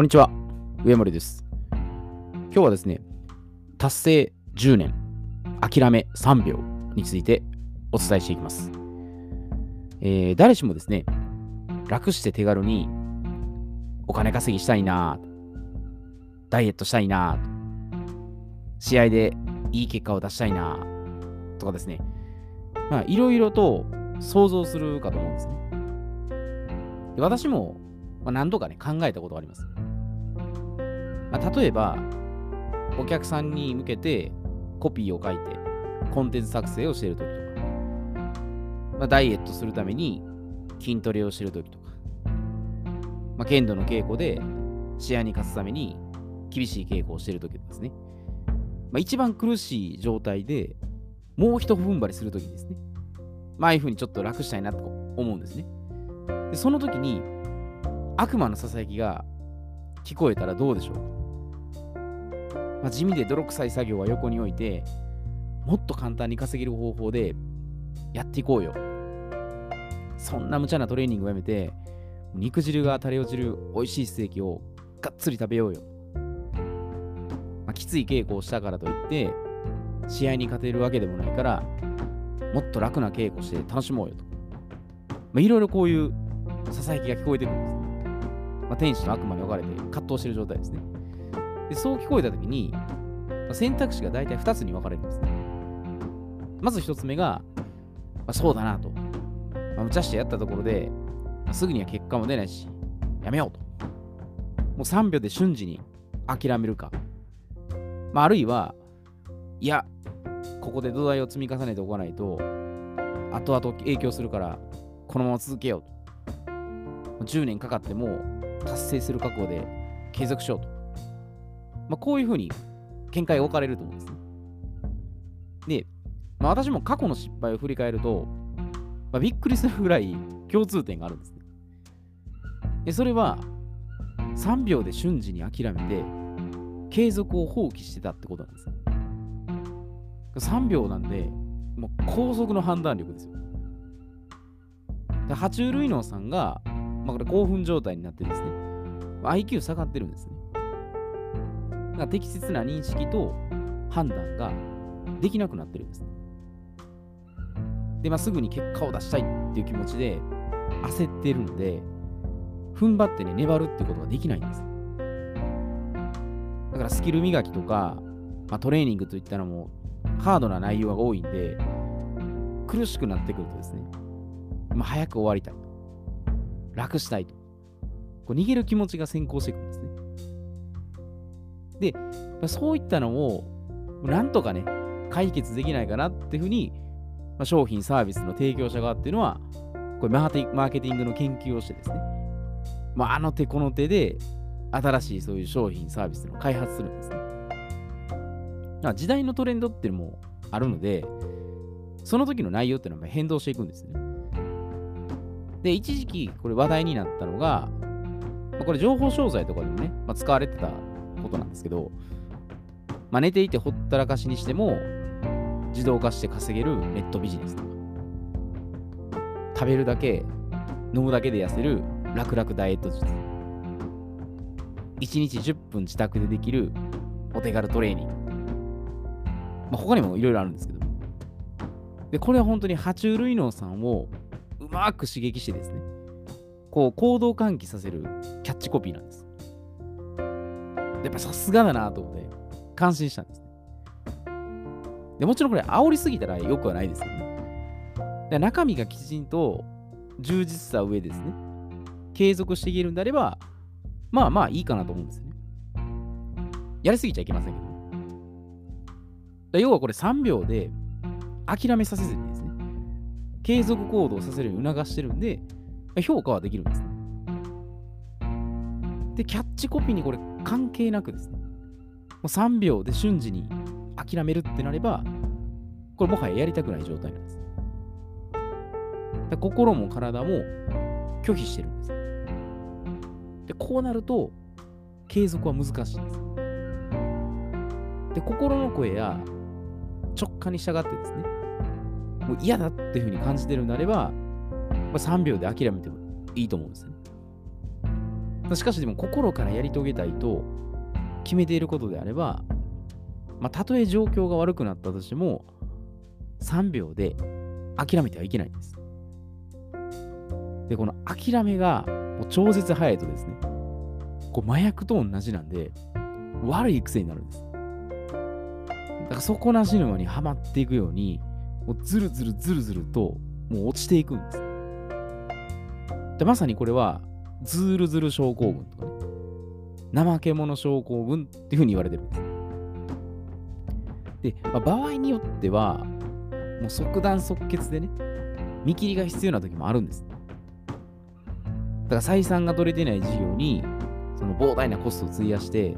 こんにちは、上森です。今日はですね、達成10年、諦め3秒についてお伝えしていきます。えー誰しもですね、楽して手軽にお金稼ぎしたいなダイエットしたいな試合でいい結果を出したいなとかですね、まあ、いろいろと想像するかと思うんですね。で私も、まあ、何度かね、考えたことがあります。まあ、例えば、お客さんに向けてコピーを書いて、コンテンツ作成をしているときとか、まあ、ダイエットするために筋トレをしているときとか、まあ、剣道の稽古で試合に勝つために厳しい稽古をしているときですね。まあ、一番苦しい状態でもう一踏ん張りするときですね。まあ、ああいうふうにちょっと楽したいなと思うんですね。でその時に悪魔のささやきが聞こえたらどうでしょうか、まあ、地味で泥臭い作業は横に置いてもっと簡単に稼げる方法でやっていこうよ。そんな無茶なトレーニングをやめて肉汁が垂れ落ちる美味しいステーキをがっつり食べようよ、まあ、きつい稽古をしたからといって試合に勝てるわけでもないからもっと楽な稽古して楽しもうよと。まあ、いろいろこういうささやきが聞こえてくるんです、まあ、天使と悪魔に分かれて葛藤している状態ですね。でそう聞こえたときに、選択肢が大体2つに分かれるんですね。まず1つ目が、まあ、そうだなと。まあ、無茶してやったところで、まあすぐには結果も出ないし、やめようと。もう3秒で瞬時に諦めるか。まあ、あるいは、いや、ここで土台を積み重ねておかないと、後々影響するから、このまま続けようと。10年かかっても達成する覚悟で継続しようと。まあ、こういうふうに見解が置かれると思うんですね。で、まあ、私も過去の失敗を振り返ると、まあ、びっくりするぐらい共通点があるんですね。でそれは3秒で瞬時に諦めて継続を放棄してたってことなんですね。3秒なんで、もう高速の判断力ですよ。で爬虫類脳さんが、まあ、これ興奮状態になってですね、まあ IQ 下がってるんです。から適切な認識と判断ができなくなってるんです。で、まあ、すぐに結果を出したいっていう気持ちで焦ってるので、踏ん張ってね、粘るってことができないんです。だからスキル磨きとか、まあ、トレーニングといったのもハードな内容が多いんで、苦しくなってくるとですね、まあ、早く終わりたい。楽したいと。こう逃げる気持ちが先行していくんですね。で、そういったのを、なんとかね、解決できないかなっていうふうに、まあ、商品、サービスの提供者側っていうのは、これマーケティングの研究をしてですね、まあ、あの手この手で、新しいそういう商品、サービスの開発するんですね。まあ時代のトレンドっていうのもあるので、その時の内容っていうのは変動していくんですね。で、一時期これ話題になったのが、まあこれ情報商材とかでもね、まあ、使われてたことなんですけど、まあ、寝ていてほったらかしにしても自動化して稼げるネットビジネスとか、食べるだけ、飲むだけで痩せる楽々ダイエット術。1日10分自宅でできるお手軽トレーニング。まあ、他にもいろいろあるんですけど。で、これは本当に爬虫類脳さんをうまく刺激してですね、こう行動喚起させるキャッチコピーなんです。やっぱさすがだなと思って感心したんです。でもちろんこれ煽りすぎたらよくはないですけどね。で中身がきちんと充実した上ですね、継続していけるんであれば、まあまあいいかなと思うんですよね。やりすぎちゃいけませんけど。で要はこれ3秒で諦めさせずにですね、継続行動させるように促してるんで、評価はできるんですね。で、キャッチコピーにこれ関係なくですね、もう3秒で瞬時に諦めるってなれば、これもはややりたくない状態なんです。で心も体も拒否してるんです。で、こうなると、継続は難しいんです。で、心の声や直感に従ってですね、もう嫌だっていうふうに感じてるんであれば、まあ、3秒で諦めてもいいと思うんですね。しかしでも心からやり遂げたいと決めていることであれば、まあ、たとえ状況が悪くなったとしても、3秒で諦めてはいけないんです。で、この諦めがもう超絶早いとですね、こう麻薬と同じなんで、悪い癖になるんです。だから底なし沼にはまっていくように、もうずるずるずるずるともう落ちていくんです。でまさにこれは、ズールズル症候群とかね、怠け者症候群っていうふうに言われてるんです。で、まあ、場合によっては、もう即断即決でね、見切りが必要な時もあるんです。だから採算が取れてない事業に、その膨大なコストを費やして、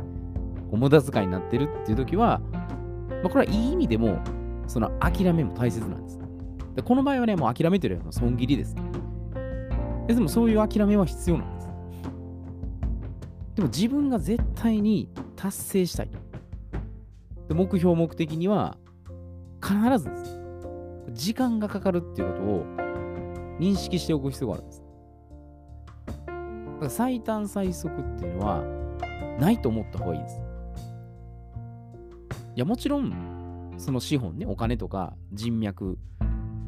無駄遣いになってるっていう時は、まあ、これはいい意味でも、その諦めも大切なんです。でこの場合はね、もう諦めてるよりも損切りです、で。でもそういう諦めは必要なんです。でも自分が絶対に達成したい。で目標、目的には必ずです。時間がかかるっていうことを認識しておく必要があるんです。だから最短最速っていうのはないと思った方がいいです。いや、もちろん、その資本ね、お金とか人脈、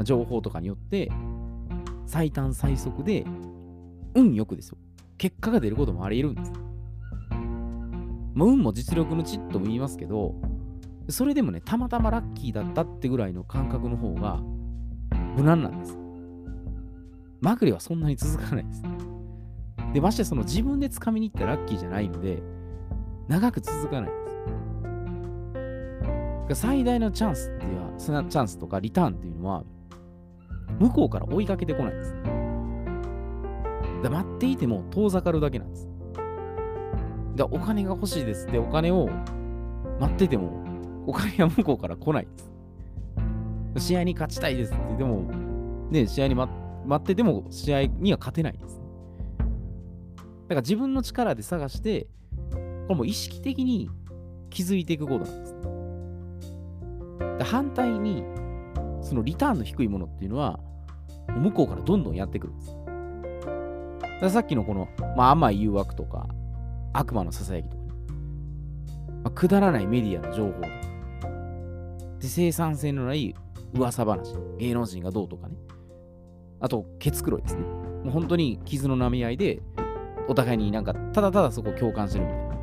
情報とかによって、最短最速で、運よくですよ。結果が出ることもあり得るんです。まあ、運も実力のちっとも言いますけど、それでもね、たまたまラッキーだったってぐらいの感覚の方が無難なんです。まぐれはそんなに続かないです。で、ましてその自分で掴みに行ったラッキーじゃないので、長く続かないです。最大のチャンスっていうのは、そのチャンスとかリターンっていうのは、向こうから追いかけてこないんです。で待っていても遠ざかるだけなんです。でお金が欲しいですってお金を待っててもお金は向こうから来ないんです。試合に勝ちたいですって言っても、ね、試合に、ま、待ってても試合には勝てないんです。だから自分の力で探して、これも意識的に気づいていくことなんです。で反対に、そのリターンの低いものっていうのは、向こうからどんどんやってくる。さっきのこの、まあ、甘い誘惑とか、悪魔のささやきとかね、まあ、くだらないメディアの情報とか、で生産性のない噂話、芸能人がどうとかね、あと、ケツ黒いですね。もう本当に傷の舐め合いで、お互いになんか、ただただそこ共感してるみたいな。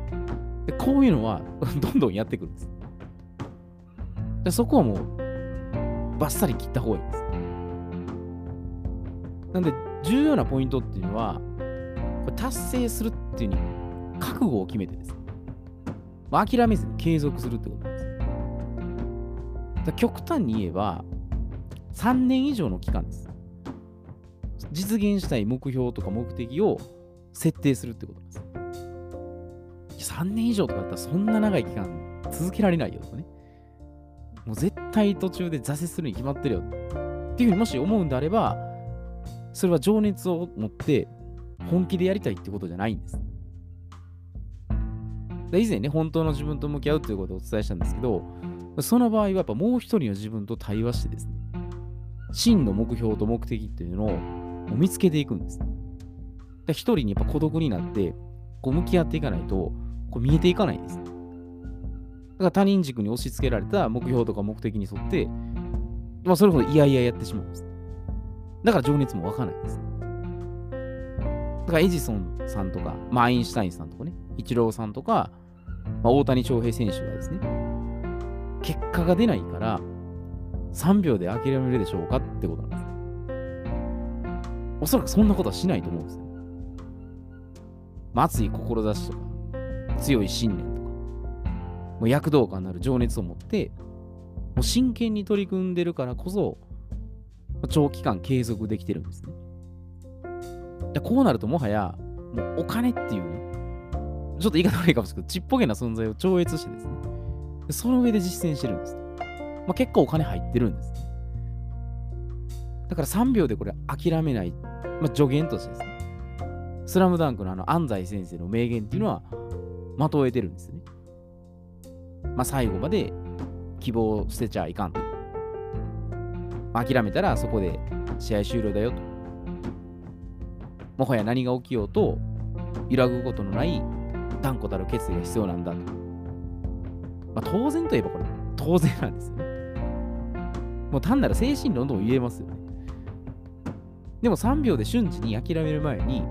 でこういうのは どんどんやってくるんです。でそこはもう、バッサリ切った方がいいです。なんで、重要なポイントっていうのは、これ達成するっていうに覚悟を決めてです、まあ、諦めずに継続するってことです。極端に言えば、3年以上の期間です。実現したい目標とか目的を設定するってことです。3年以上とかだったらそんな長い期間続けられないよとかね。もう絶対途中で挫折するに決まってるよっていうふうにもし思うんであれば、それは情熱を持って本気でやりたいってことじゃないんです。以前ね、本当の自分と向き合うということをお伝えしたんですけど、その場合はやっぱもう一人の自分と対話してですね、真の目標と目的っていうのを見つけていくんです。一人にやっぱ孤独になって、こう向き合っていかないと、こう見えていかないんです。だから他人軸に押し付けられた目標とか目的に沿って、まあ、それほど嫌々やってしまうんです。だから情熱も湧かないんです。だからエジソンさんとか、まあ、アインシュタインさんとかね、イチローさんとか、まあ、大谷翔平選手がですね、結果が出ないから、3秒で諦めるでしょうかってことなんです。おそらくそんなことはしないと思うんですよ。熱い志とか、強い信念とか、もう躍動感のある情熱を持って、もう真剣に取り組んでるからこそ、長期間継続できてるんですね。でこうなるともはや、もうお金っていうね、ちょっと言い方悪いかもしれないけど、ちっぽけな存在を超越してですね、その上で実践してるんです。まあ、結構お金入ってるんです。ねだから3秒でこれ諦めない、まあ、助言としてですね、スラムダンクのあの安西先生の名言っていうのは的を得てるんですね。まあ、最後まで希望を捨てちゃいかんと。諦めたらそこで試合終了だよと。もはや何が起きようと揺らぐことのない断固たる決意が必要なんだと。まあ、当然といえばこれ、当然なんですよね。もう単なる精神論とも言えますよね。でも3秒で瞬時に諦める前に、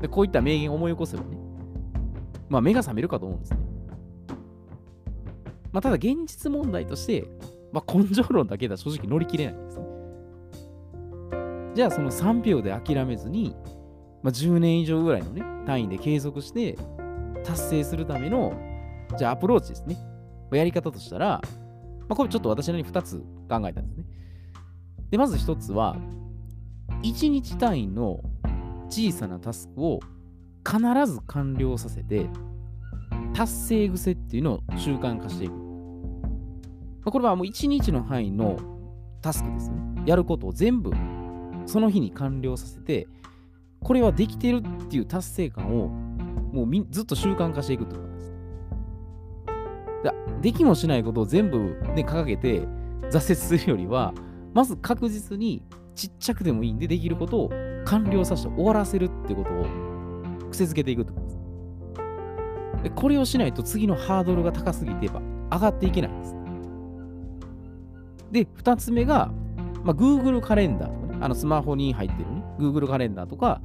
でこういった名言を思い起こせばね、まあ目が覚めるかと思うんですね。まあただ現実問題として、まあ根性論だけでは正直乗り切れないんですね。じゃあその3秒で諦めずに、まあ、10年以上ぐらいのね、単位で継続して達成するための、じゃあアプローチですね。やり方としたら、まあ、これちょっと私なりに2つ考えたんですね。で、まず1つは、1日単位の小さなタスクを必ず完了させて、達成癖っていうのを習慣化していく。まあ、これはもう1日の範囲のタスクですね。やることを全部その日に完了させて、これはできてるっていう達成感をもうみずっと習慣化していくってことです。できもしないことを全部、ね、掲げて挫折するよりは、まず確実にちっちゃくでもいいんでできることを完了させて終わらせるってことを癖づけていくってことです。でこれをしないと次のハードルが高すぎて上がっていけないんです。で、2つ目が、まあ、Google カレンダーとかね、あのスマホに入ってるね、Google カレンダーとか、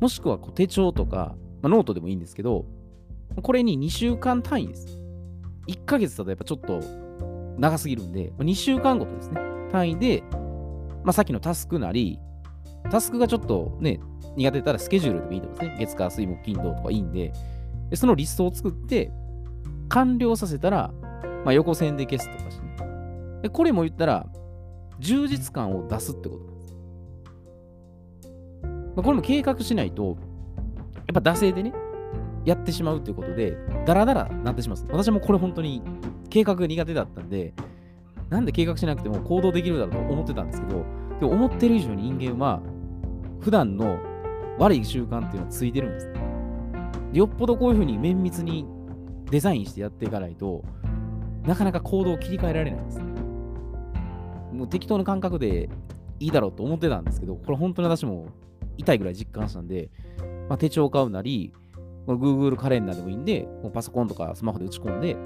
もしくはこう手帳とか、まあ、ノートでもいいんですけど、これに2週間単位です。1ヶ月だとやっぱちょっと長すぎるんで、2週間ごとですね、単位で、まあ、さっきのタスクなり、タスクがちょっとね、苦手だったらスケジュールでもいいと思うんですね。月火水木金土とかいいんで、でそのリストを作って、完了させたら、まあ、横線で消すとかし、で、これも言ったら、充実感を出すってことです。ま、これも計画しないと、やっぱ惰性でね、やってしまうっていうことで、ダラダラなってしまう。私もこれ本当に計画が苦手だったんで、なんで計画しなくても行動できるだろうと思ってたんですけど、でも思ってる以上に人間は、普段の悪い習慣っていうのはついてるんです。ねよっぽどこういうふうに綿密にデザインしてやっていかないと、なかなか行動を切り替えられないんです。もう適当な感覚でいいだろうと思ってたんですけど、これ本当に私も痛いぐらい実感したんで、まあ、手帳を買うなり、Google カレンダーでもいいんで、もうパソコンとかスマホで打ち込んで、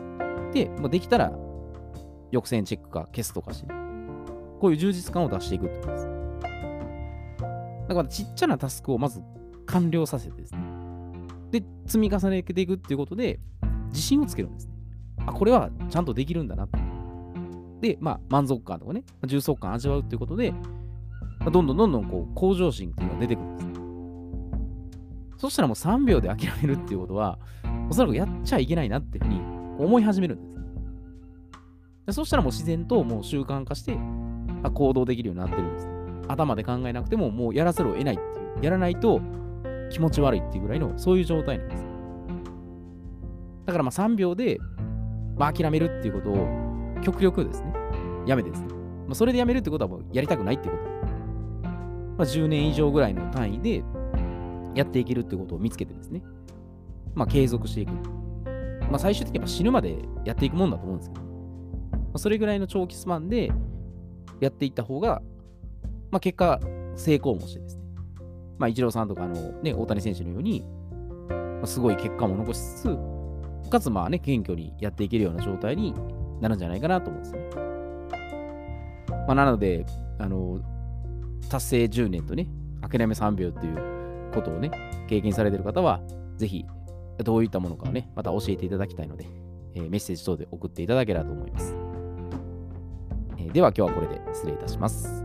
で、もうできたら抑線チェックか消すとかして、こういう充実感を出していくってことです。だからちっちゃなタスクをまず完了させてですね。で、積み重ねていくっていうことで、自信をつけるんですね。あ、これはちゃんとできるんだなと。で、まあ、満足感とかね、重層感味わうっていうことで、まあ、どんどんどんどんこう向上心っていうのが出てくるんです。そしたらもう3秒で諦めるっていうことは、おそらくやっちゃいけないなっていうふうに思い始めるんです。でそしたらもう自然ともう習慣化してあ行動できるようになってるんです。頭で考えなくてももうやらざるを得ないっていう。やらないと気持ち悪いっていうぐらいのそういう状態なんです。だからまあ3秒で、まあ、諦めるっていうことを極力ですね、やめてですね。まあ、それでやめるってことはもうやりたくないってこと。まあ、10年以上ぐらいの単位でやっていけるってことを見つけてですね、まあ、継続していく。まあ、最終的には死ぬまでやっていくもんだと思うんですけど、まあ、それぐらいの長期スパンでやっていった方が、まあ、結果、成功もしてですね、まあ、イチローさんとかの、ね、大谷選手のように、ま、すごい結果も残しつつ、かつ、まあね、謙虚にやっていけるような状態になるんじゃないかなと思うんですね。まあ、なので、あの、達成10年とね、諦め3秒っていうことをね、経験されている方は、ぜひ、どういったものかをね、また教えていただきたいので、えー、メッセージ等で送っていただければと思います。えー、では今日はこれで失礼いたします。